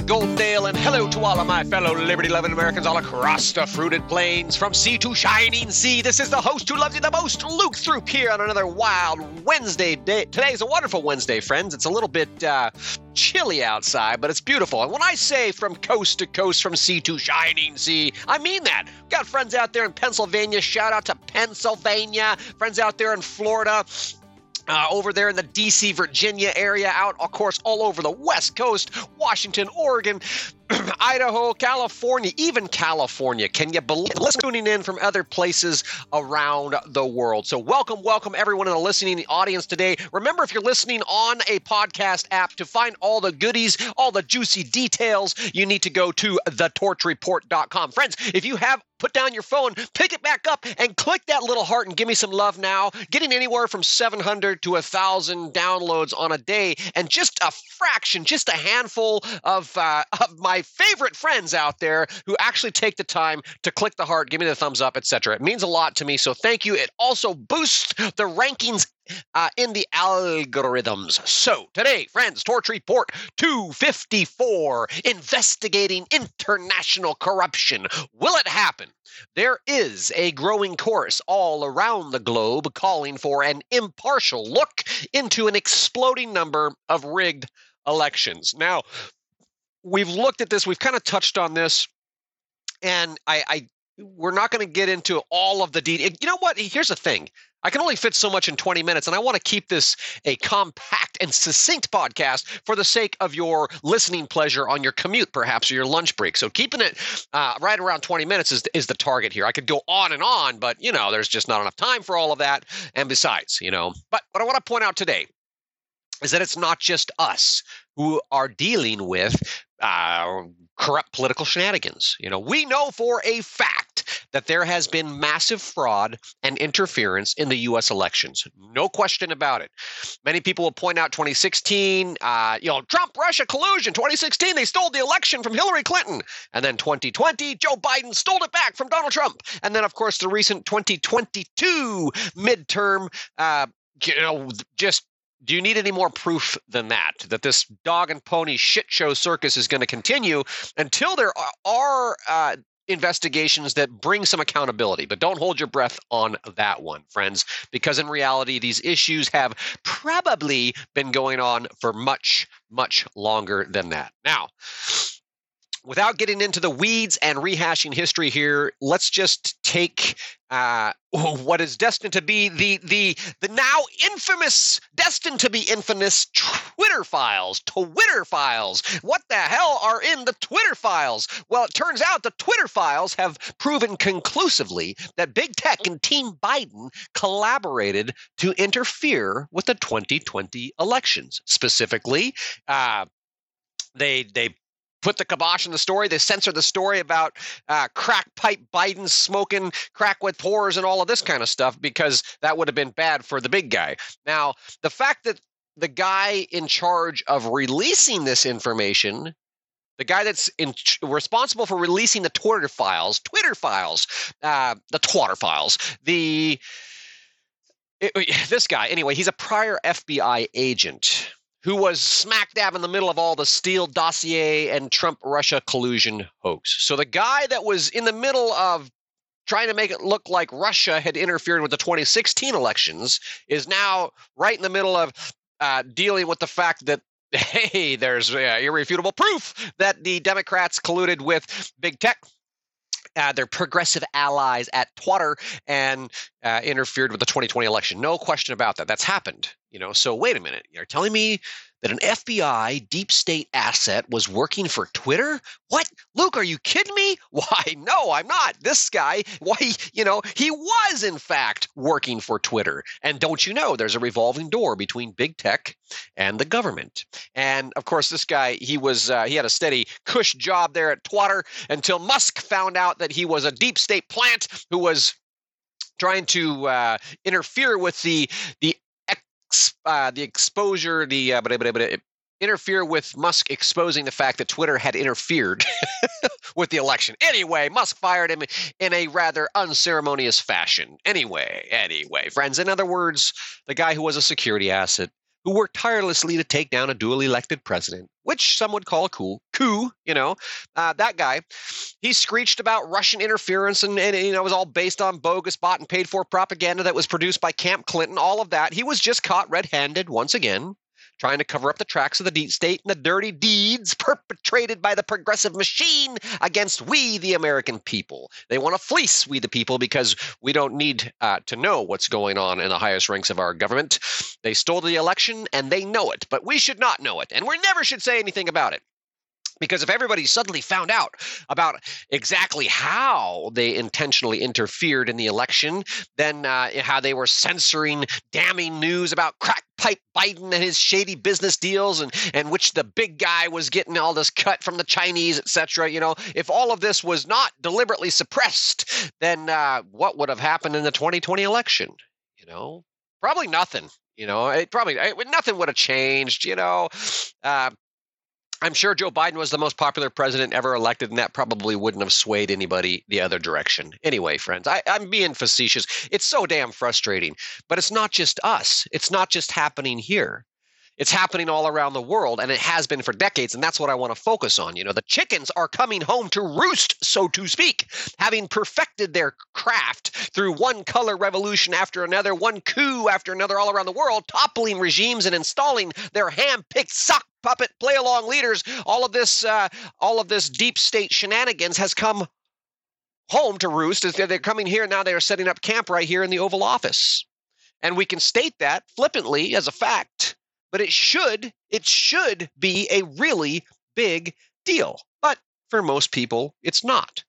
Goldendale, and hello to all of my fellow liberty loving Americans all across the fruited plains from sea to shining sea. This is the host who loves you the most, Luke Throop, here on another wild Wednesday day. Today's a wonderful Wednesday, friends. It's a little bit uh, chilly outside, but it's beautiful. And when I say from coast to coast, from sea to shining sea, I mean that. Got friends out there in Pennsylvania. Shout out to Pennsylvania. Friends out there in Florida. Uh, over there in the DC, Virginia area, out, of course, all over the West Coast, Washington, Oregon, Idaho, California, even California. Can you believe listening in from other places around the world? So, welcome, welcome everyone in the listening audience today. Remember, if you're listening on a podcast app, to find all the goodies, all the juicy details, you need to go to thetorchreport.com. Friends, if you have put down your phone, pick it back up, and click that little heart and give me some love now. Getting anywhere from 700 to 1,000 downloads on a day, and just a fraction, just a handful of, uh, of my favorite friends out there who actually take the time to click the heart, give me the thumbs up, etc. It means a lot to me, so thank you. It also boosts the rankings uh, in the algorithms. So, today, friends, Torch Report 254 investigating international corruption. Will it happen? There is a growing chorus all around the globe calling for an impartial look into an exploding number of rigged elections. Now, we've looked at this, we've kind of touched on this, and I, I we're not going to get into all of the detail. You know what? Here's the thing. I can only fit so much in 20 minutes, and I want to keep this a compact and succinct podcast for the sake of your listening pleasure on your commute, perhaps, or your lunch break. So keeping it uh, right around 20 minutes is, is the target here. I could go on and on, but, you know, there's just not enough time for all of that. And besides, you know, but what I want to point out today is that it's not just us who are dealing with uh, corrupt political shenanigans. You know, we know for a fact that there has been massive fraud and interference in the U.S. elections. No question about it. Many people will point out 2016, uh, you know, Trump Russia collusion. 2016, they stole the election from Hillary Clinton. And then 2020, Joe Biden stole it back from Donald Trump. And then, of course, the recent 2022 midterm, uh, you know, just do you need any more proof than that that this dog and pony shit show circus is going to continue until there are uh, investigations that bring some accountability? But don't hold your breath on that one friends because in reality these issues have probably been going on for much much longer than that. Now without getting into the weeds and rehashing history here, let's just take uh, what is destined to be the the the now infamous, destined to be infamous Twitter files. Twitter files. What the hell are in the Twitter files? Well, it turns out the Twitter files have proven conclusively that big tech and Team Biden collaborated to interfere with the 2020 elections. Specifically, uh, they they put the kibosh on the story. They censored the story about uh, crack pipe Biden smoking crack with whores and all of this kind of stuff because that would have been bad for the big guy. Now, the fact that the guy in charge of releasing this information the guy that's in, responsible for releasing the Twitter files, Twitter files, uh, the Twitter files, the it, this guy anyway, he's a prior FBI agent who was smack dab in the middle of all the Steele dossier and Trump Russia collusion hoax. So the guy that was in the middle of trying to make it look like Russia had interfered with the 2016 elections is now right in the middle of uh, dealing with the fact that hey, there's uh, irrefutable proof that the Democrats colluded with big tech uh, their progressive allies at Twitter and uh, interfered with the 2020 election. No question about that. That's happened. You know, so wait a minute. You're telling me that an FBI deep state asset was working for Twitter? What? Luke, are you kidding me? Why, no, I'm not. This guy, why, you know, he was in fact working for Twitter. And don't you know, there's a revolving door between big tech and the government. And of course, this guy, he was, uh, he had a steady cush job there at Twitter until Musk found out that he was a deep state plant who was trying to uh, interfere with the the uh, the exposure, the uh, but, but, but, interfere with Musk exposing the fact that Twitter had interfered with the election. Anyway, Musk fired him in a rather unceremonious fashion. Anyway, anyway, friends. In other words, the guy who was a security asset who worked tirelessly to take down a duly elected president, which some would call a cool coup. You know, uh, that guy, he screeched about Russian interference, and, and you know, it was all based on bogus, bought and paid for propaganda that was produced by Camp Clinton. All of that. He was just caught red-handed once again trying to cover up the tracks of the deep state and the dirty deeds perpetrated by the progressive machine against we, the American people. They want to fleece we, the people, because we don't need uh, to know what's going on in the highest ranks of our government. They stole the election and they know it, but we should not know it, and we never should say anything about it because if everybody suddenly found out about exactly how they intentionally interfered in the election, then uh, how they were censoring damning news about crack pipe Biden and his shady business deals, and and which the big guy was getting all this cut from the Chinese, etc. You know, if all of this was not deliberately suppressed, then uh, what would have happened in the 2020 election? You know, probably nothing. You know, it probably it, nothing would have changed. You know, uh, I'm sure Joe Biden was the most popular president ever elected, and that probably wouldn't have swayed anybody the other direction. Anyway, friends, I, am being facetious. It's so damn frustrating. But it's not just us, it's not just happening here. It's happening all around the world, and it has been for decades, and that's what I want to focus on. You know, the chickens are coming home to roost, so to speak, having perfected their craft through one color revolution after another, one coup after another all around the world, toppling regimes and installing their hand-picked sock puppet play along leaders. All of this, uh, all of this deep state shenanigans has come home to roost. They're coming here now. They are setting up camp right here in the Oval Office, and we can state that flippantly as a fact but it should it should be a really big deal. But for most people, it's not.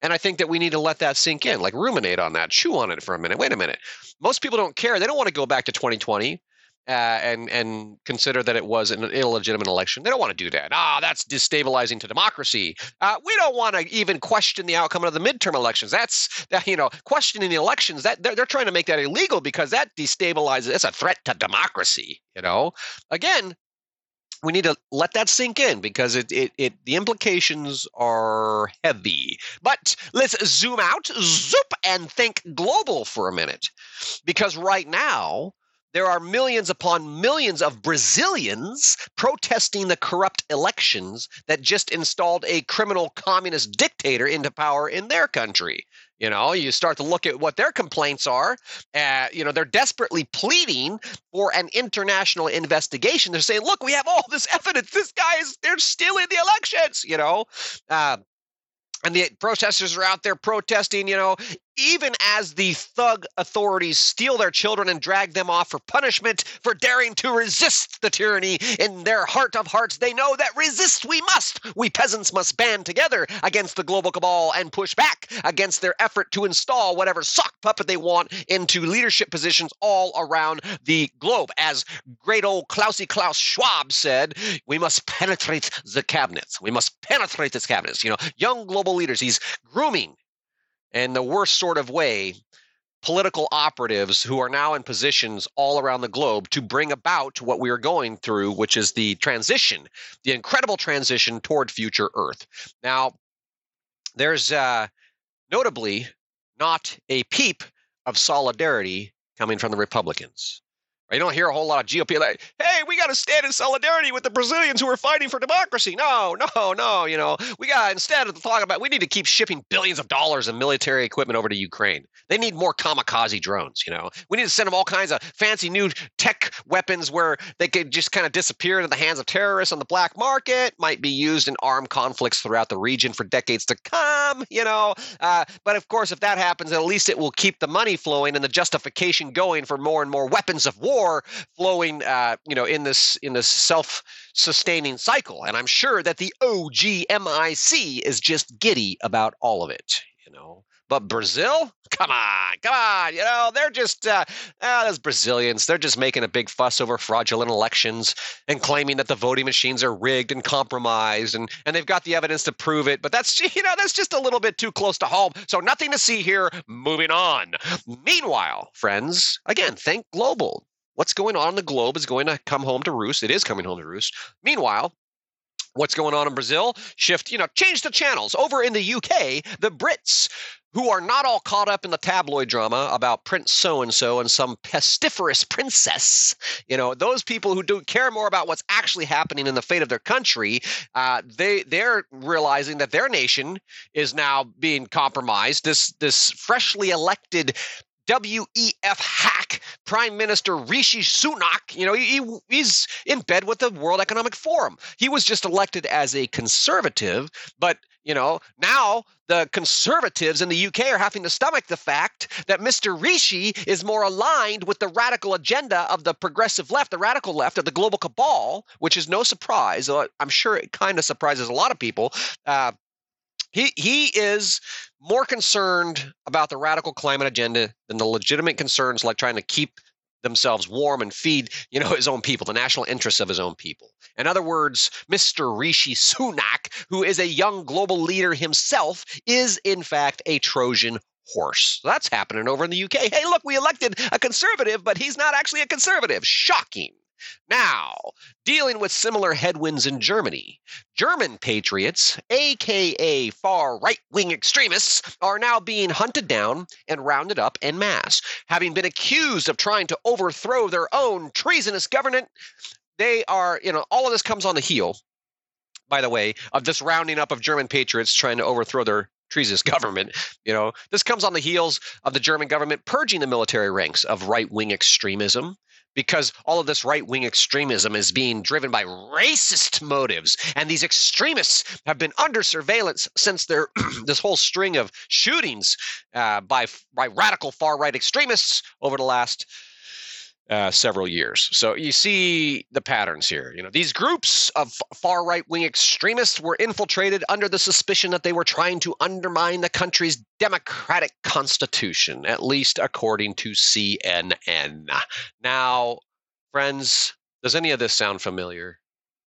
And I think that we need to let that sink in, like ruminate on that, chew on it for a minute. Wait a minute. Most people don't care. They don't want to go back to 2020 uh, and and consider that it was an illegitimate election. They don't want to do that. Ah, that's destabilizing to democracy. Uh, we don't want to even question the outcome of the midterm elections. That's that you know questioning the elections that they're, they're trying to make that illegal because that destabilizes. It's a threat to democracy. You know, again. We need to let that sink in because it, it, it the implications are heavy. But let's zoom out, zoop, and think global for a minute. Because right now, there are millions upon millions of Brazilians protesting the corrupt elections that just installed a criminal communist dictator into power in their country. You know, you start to look at what their complaints are. Uh, you know, they're desperately pleading for an international investigation. They're saying, "Look, we have all this evidence. This guy is—they're stealing the elections." You know, uh, and the protesters are out there protesting, you know, even as the thug authorities steal their children and drag them off for punishment for daring to resist the tyranny in their heart of hearts they know that resist we must. We peasants must band together against the global cabal and push back against their effort to install whatever sock puppet they want into leadership positions all around the globe. As great old klausy klaus schwab said we must penetrate the cabinets. We must penetrate this cabinets. You know young global leaders he's grooming in the worst sort of way political operatives who are now in positions all around the globe to bring about what we are going through, which is the transition, the incredible transition toward future Earth. Now, there's uh, notably not a peep of solidarity coming from the Republicans. You don't hear a whole lot of GOP like, hey, we got to stand in solidarity with the Brazilians who are fighting for democracy. No, no, no. You know, we got instead of talking about we need to keep shipping billions of dollars of military equipment over to Ukraine. They need more kamikaze drones. You know, we need to send them all kinds of fancy new tech weapons where they could just kind of disappear into the hands of terrorists on the black market. Might be used in armed conflicts throughout the region for decades to come. You know, uh, but of course, if that happens, at least it will keep the money flowing and the justification going for more and more weapons of war flowing, uh, you know, in this in this self-sustaining cycle. And I'm sure that the OGMIC is just giddy about all of it. You know, but Brazil, come on, come on. You know, they're just, uh, ah, those Brazilians, they're just making a big fuss over fraudulent elections and claiming that the voting machines are rigged and compromised. And, and they've got the evidence to prove it. But that's, you know, that's just a little bit too close to home. So nothing to see here. Moving on. Meanwhile, friends, again, think global what's going on in the globe is going to come home to roost. It is coming home to roost. Meanwhile, What's going on in Brazil? Shift, you know, change the channels. Over in the UK, the Brits who are not all caught up in the tabloid drama about Prince so and so and some pestiferous princess. You know, those people who do care more about what's actually happening in the fate of their country, uh, they they're realizing that their nation is now being compromised. This this freshly elected WEF hack, Prime Minister Rishi Sunak. You know, he, he's in bed with the World Economic Forum. He was just elected as a conservative, but you know, now the conservatives in the UK are having to stomach the fact that Mr. Rishi is more aligned with the radical agenda of the progressive left, the radical left of the global cabal, which is no surprise. I'm sure it kind of surprises a lot of people. Uh, he he is more concerned about the radical climate agenda than the legitimate concerns like trying to keep themselves warm and feed, you know, his own people, the national interests of his own people. In other words, Mr. Rishi Sunak, who is a young global leader himself, is in fact a Trojan horse. That's happening over in the UK. Hey, look, we elected a conservative, but he's not actually a conservative. Shocking. Now, dealing with similar headwinds in Germany, German patriots, aka far right wing extremists, are now being hunted down and rounded up en masse. Having been accused of trying to overthrow their own treasonous government, they are, you know, all of this comes on the heel, by the way, of this rounding up of German patriots trying to overthrow their treasonous government. You know, this comes on the heels of the German government purging the military ranks of right wing extremism because all of this right wing extremism is being driven by racist motives. And these extremists have been under surveillance since their this whole string of shootings uh, by, by radical far right extremists over the last uh, several years. So you see the patterns here. You know, these groups of far right wing extremists were infiltrated under the suspicion that they were trying to undermine the country's democratic constitution, at least according to CNN. Now, friends, does any of this sound familiar?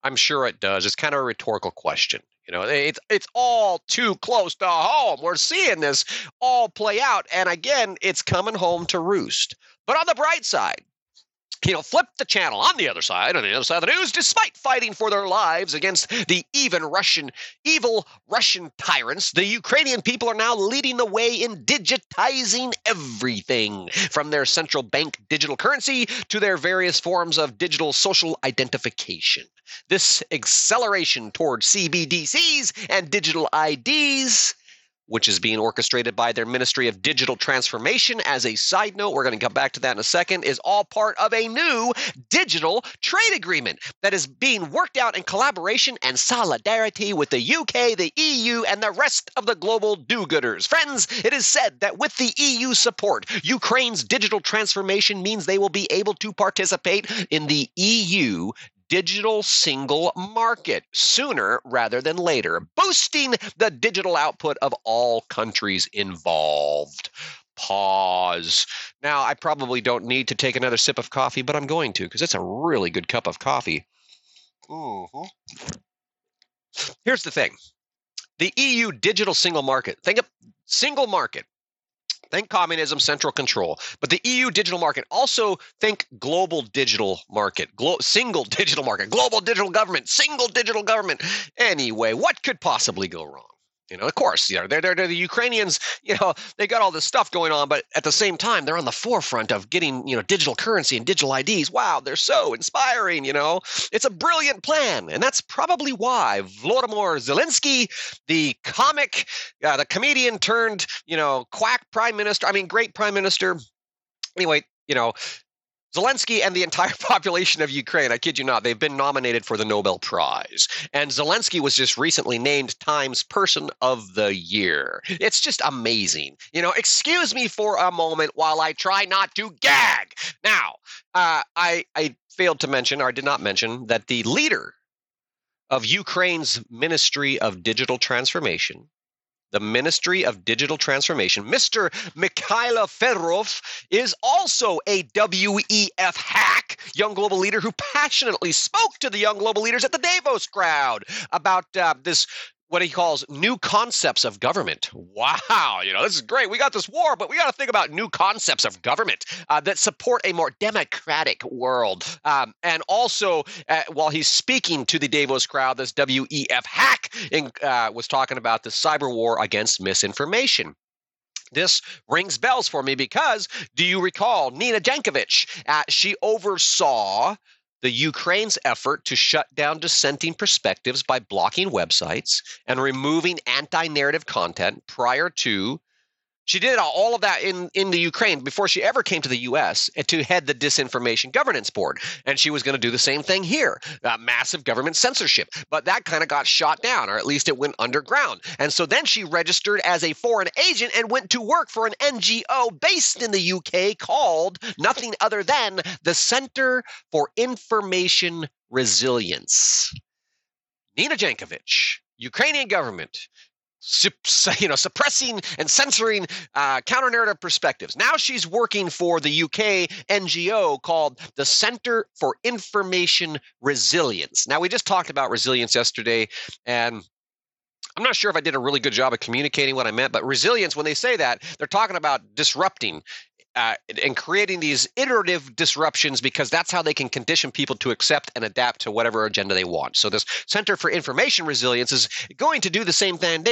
I'm sure it does. It's kind of a rhetorical question. You know, it's it's all too close to home. We're seeing this all play out, and again, it's coming home to roost. But on the bright side, you know, flip the channel on the other side, on the other side of the news, despite fighting for their lives against the even Russian, evil Russian tyrants, the Ukrainian people are now leading the way in digitizing everything from their central bank digital currency to their various forms of digital social identification. This acceleration toward CBDCs and digital IDs which is being orchestrated by their Ministry of Digital Transformation. As a side note, we're going to come back to that in a second, is all part of a new digital trade agreement that is being worked out in collaboration and solidarity with the UK, the EU, and the rest of the global do gooders. Friends, it is said that with the EU support, Ukraine's digital transformation means they will be able to participate in the EU digital single market sooner rather than later, boosting the digital output of all countries involved. Pause. Now, I probably don't need to take another sip of coffee, but I'm going to because it's a really good cup of coffee. Mm-hmm. Here's the thing the EU digital single market. Think of single market Think communism, central control. But the EU digital market, also think global digital market, glo- single digital market, global digital government, single digital government. Anyway, what could possibly go wrong? You know, of course, you know, they're, they're, they're, the Ukrainians, you know, they got all this stuff going on, but at the same time, they're on the forefront of getting, you know, digital currency and digital IDs. Wow, they're so inspiring, you know. It's a brilliant plan. And that's probably why Volodymyr Zelensky, the comic, uh, the comedian turned, you know, quack prime minister, I mean, great prime minister. Anyway, you know, Zelensky and the entire population of Ukraine, I kid you not, they've been nominated for the Nobel Prize. And Zelensky was just recently named Times Person of the Year. It's just amazing. You know, excuse me for a moment while I try not to gag. Now, uh, I, I failed to mention, or I did not mention, that the leader of Ukraine's Ministry of Digital Transformation the Ministry of Digital Transformation, Mr. Mikhailo Fedorov, is also a WEF hack, young global leader who passionately spoke to the young global leaders at the Davos crowd about uh, this what he calls new concepts of government. Wow, you know, this is great. We got this war, but we got to think about new concepts of government uh, that support a more democratic world. Um, and also, uh, while he's speaking to the Davos crowd, this WEF hack in, uh, was talking about the cyber war against misinformation. This rings bells for me because do you recall Nina Jankowicz? Uh, she oversaw the Ukraine's effort to shut down dissenting perspectives by blocking websites and removing anti narrative content prior to she did all of that in, in the Ukraine before she ever came to the U.S. To head the Disinformation Governance Board. And she was going to do the same thing here uh, massive government censorship. But that kind of got shot down, or at least it went underground. And so then she registered as a foreign agent and went to work for an NGO based in the UK called nothing other than the Center for Information Resilience. Nina Jankowicz, Ukrainian government, you know, suppressing and censoring uh, counter narrative perspectives. Now she's working for the UK NGO called the Center for Information Resilience. Now, we just talked about resilience yesterday, and I'm not sure if I did a really good job of communicating what I meant, but resilience, when they say that, they're talking about disrupting uh, and creating these iterative disruptions because that's how they can condition people to accept and adapt to whatever agenda they want. So this Center for Information Resilience is going to do the same thing.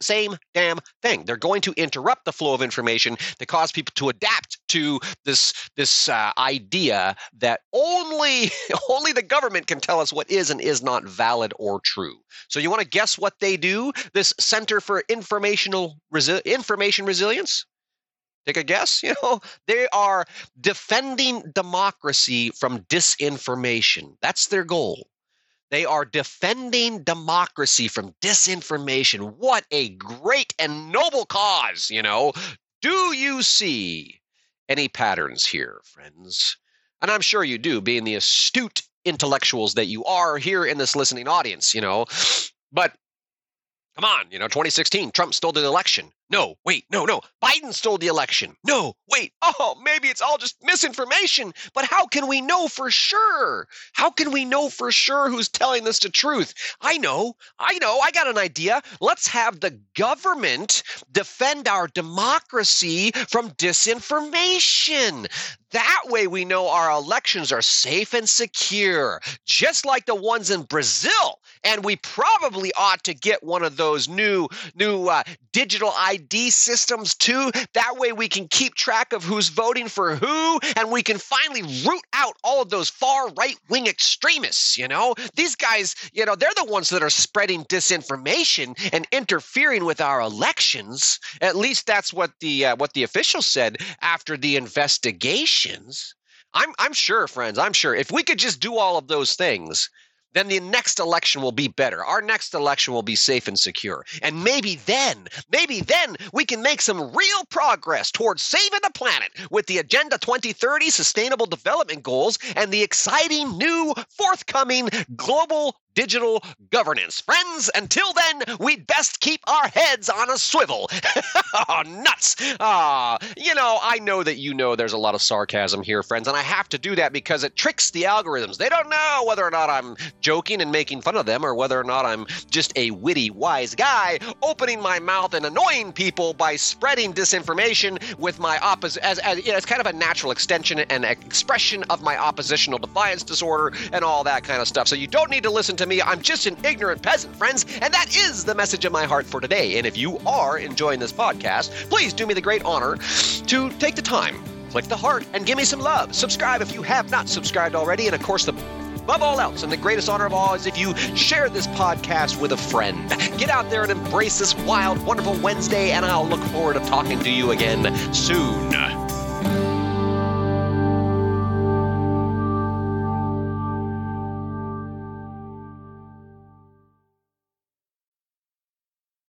Same damn thing. They're going to interrupt the flow of information to cause people to adapt to this this uh, idea that only only the government can tell us what is and is not valid or true. So you want to guess what they do? This Center for Informational Resi- Information Resilience Take a guess. You know, they are defending democracy from disinformation. That's their goal. They are defending democracy from disinformation. What a great and noble cause, you know. Do you see any patterns here, friends? And I'm sure you do, being the astute intellectuals that you are here in this listening audience, you know. But come on, you know, 2016, Trump stole the election. No, wait, no, no. Biden stole the election. No, wait. Oh, maybe it's all just misinformation. But how can we know for sure? How can we know for sure who's telling this the truth? I know. I know. I got an idea. Let's have the government defend our democracy from disinformation. That way we know our elections are safe and secure, just like the ones in Brazil. And we probably ought to get one of those new new uh, digital ID systems too. That way we can keep track of who's voting for who and we can finally root out all of those far right wing extremists. You know, these guys, you know, they're the ones that are spreading disinformation and interfering with our elections. At least that's what the uh, what the officials said after the investigations. I'm I'm sure, friends. I'm sure if we could just do all of those things, then the next election will be better. Our next election will be safe and secure. And maybe then, maybe then we can make some real progress towards saving the planet with the Agenda 2030 Sustainable Development Goals and the exciting new forthcoming global digital governance. Friends, until then, we'd best keep our heads on a swivel. oh, nuts. Ah, you know, I know that you know there's a lot of sarcasm here, friends, and I have to do that because it tricks the algorithms. They don't know whether or not I'm joking and making fun of them or whether or not I'm just a witty, wise guy opening my mouth and annoying people by spreading disinformation with my opposite as, as you know, it's kind of a natural extension and expression of my oppositional defiance disorder and all that kind of stuff. So you don't need to listen to me. I'm just an ignorant peasant, friends. And that is the message of my heart for today. And if you are enjoying this podcast, please do me the great honor to take the time, click the heart, and give me some love. Subscribe if you have not subscribed already. And of course, the above all else, and the greatest honor of all is if you share this podcast with a friend. Get out there and embrace this wild, wonderful Wednesday, and I'll look forward to talking to you again soon.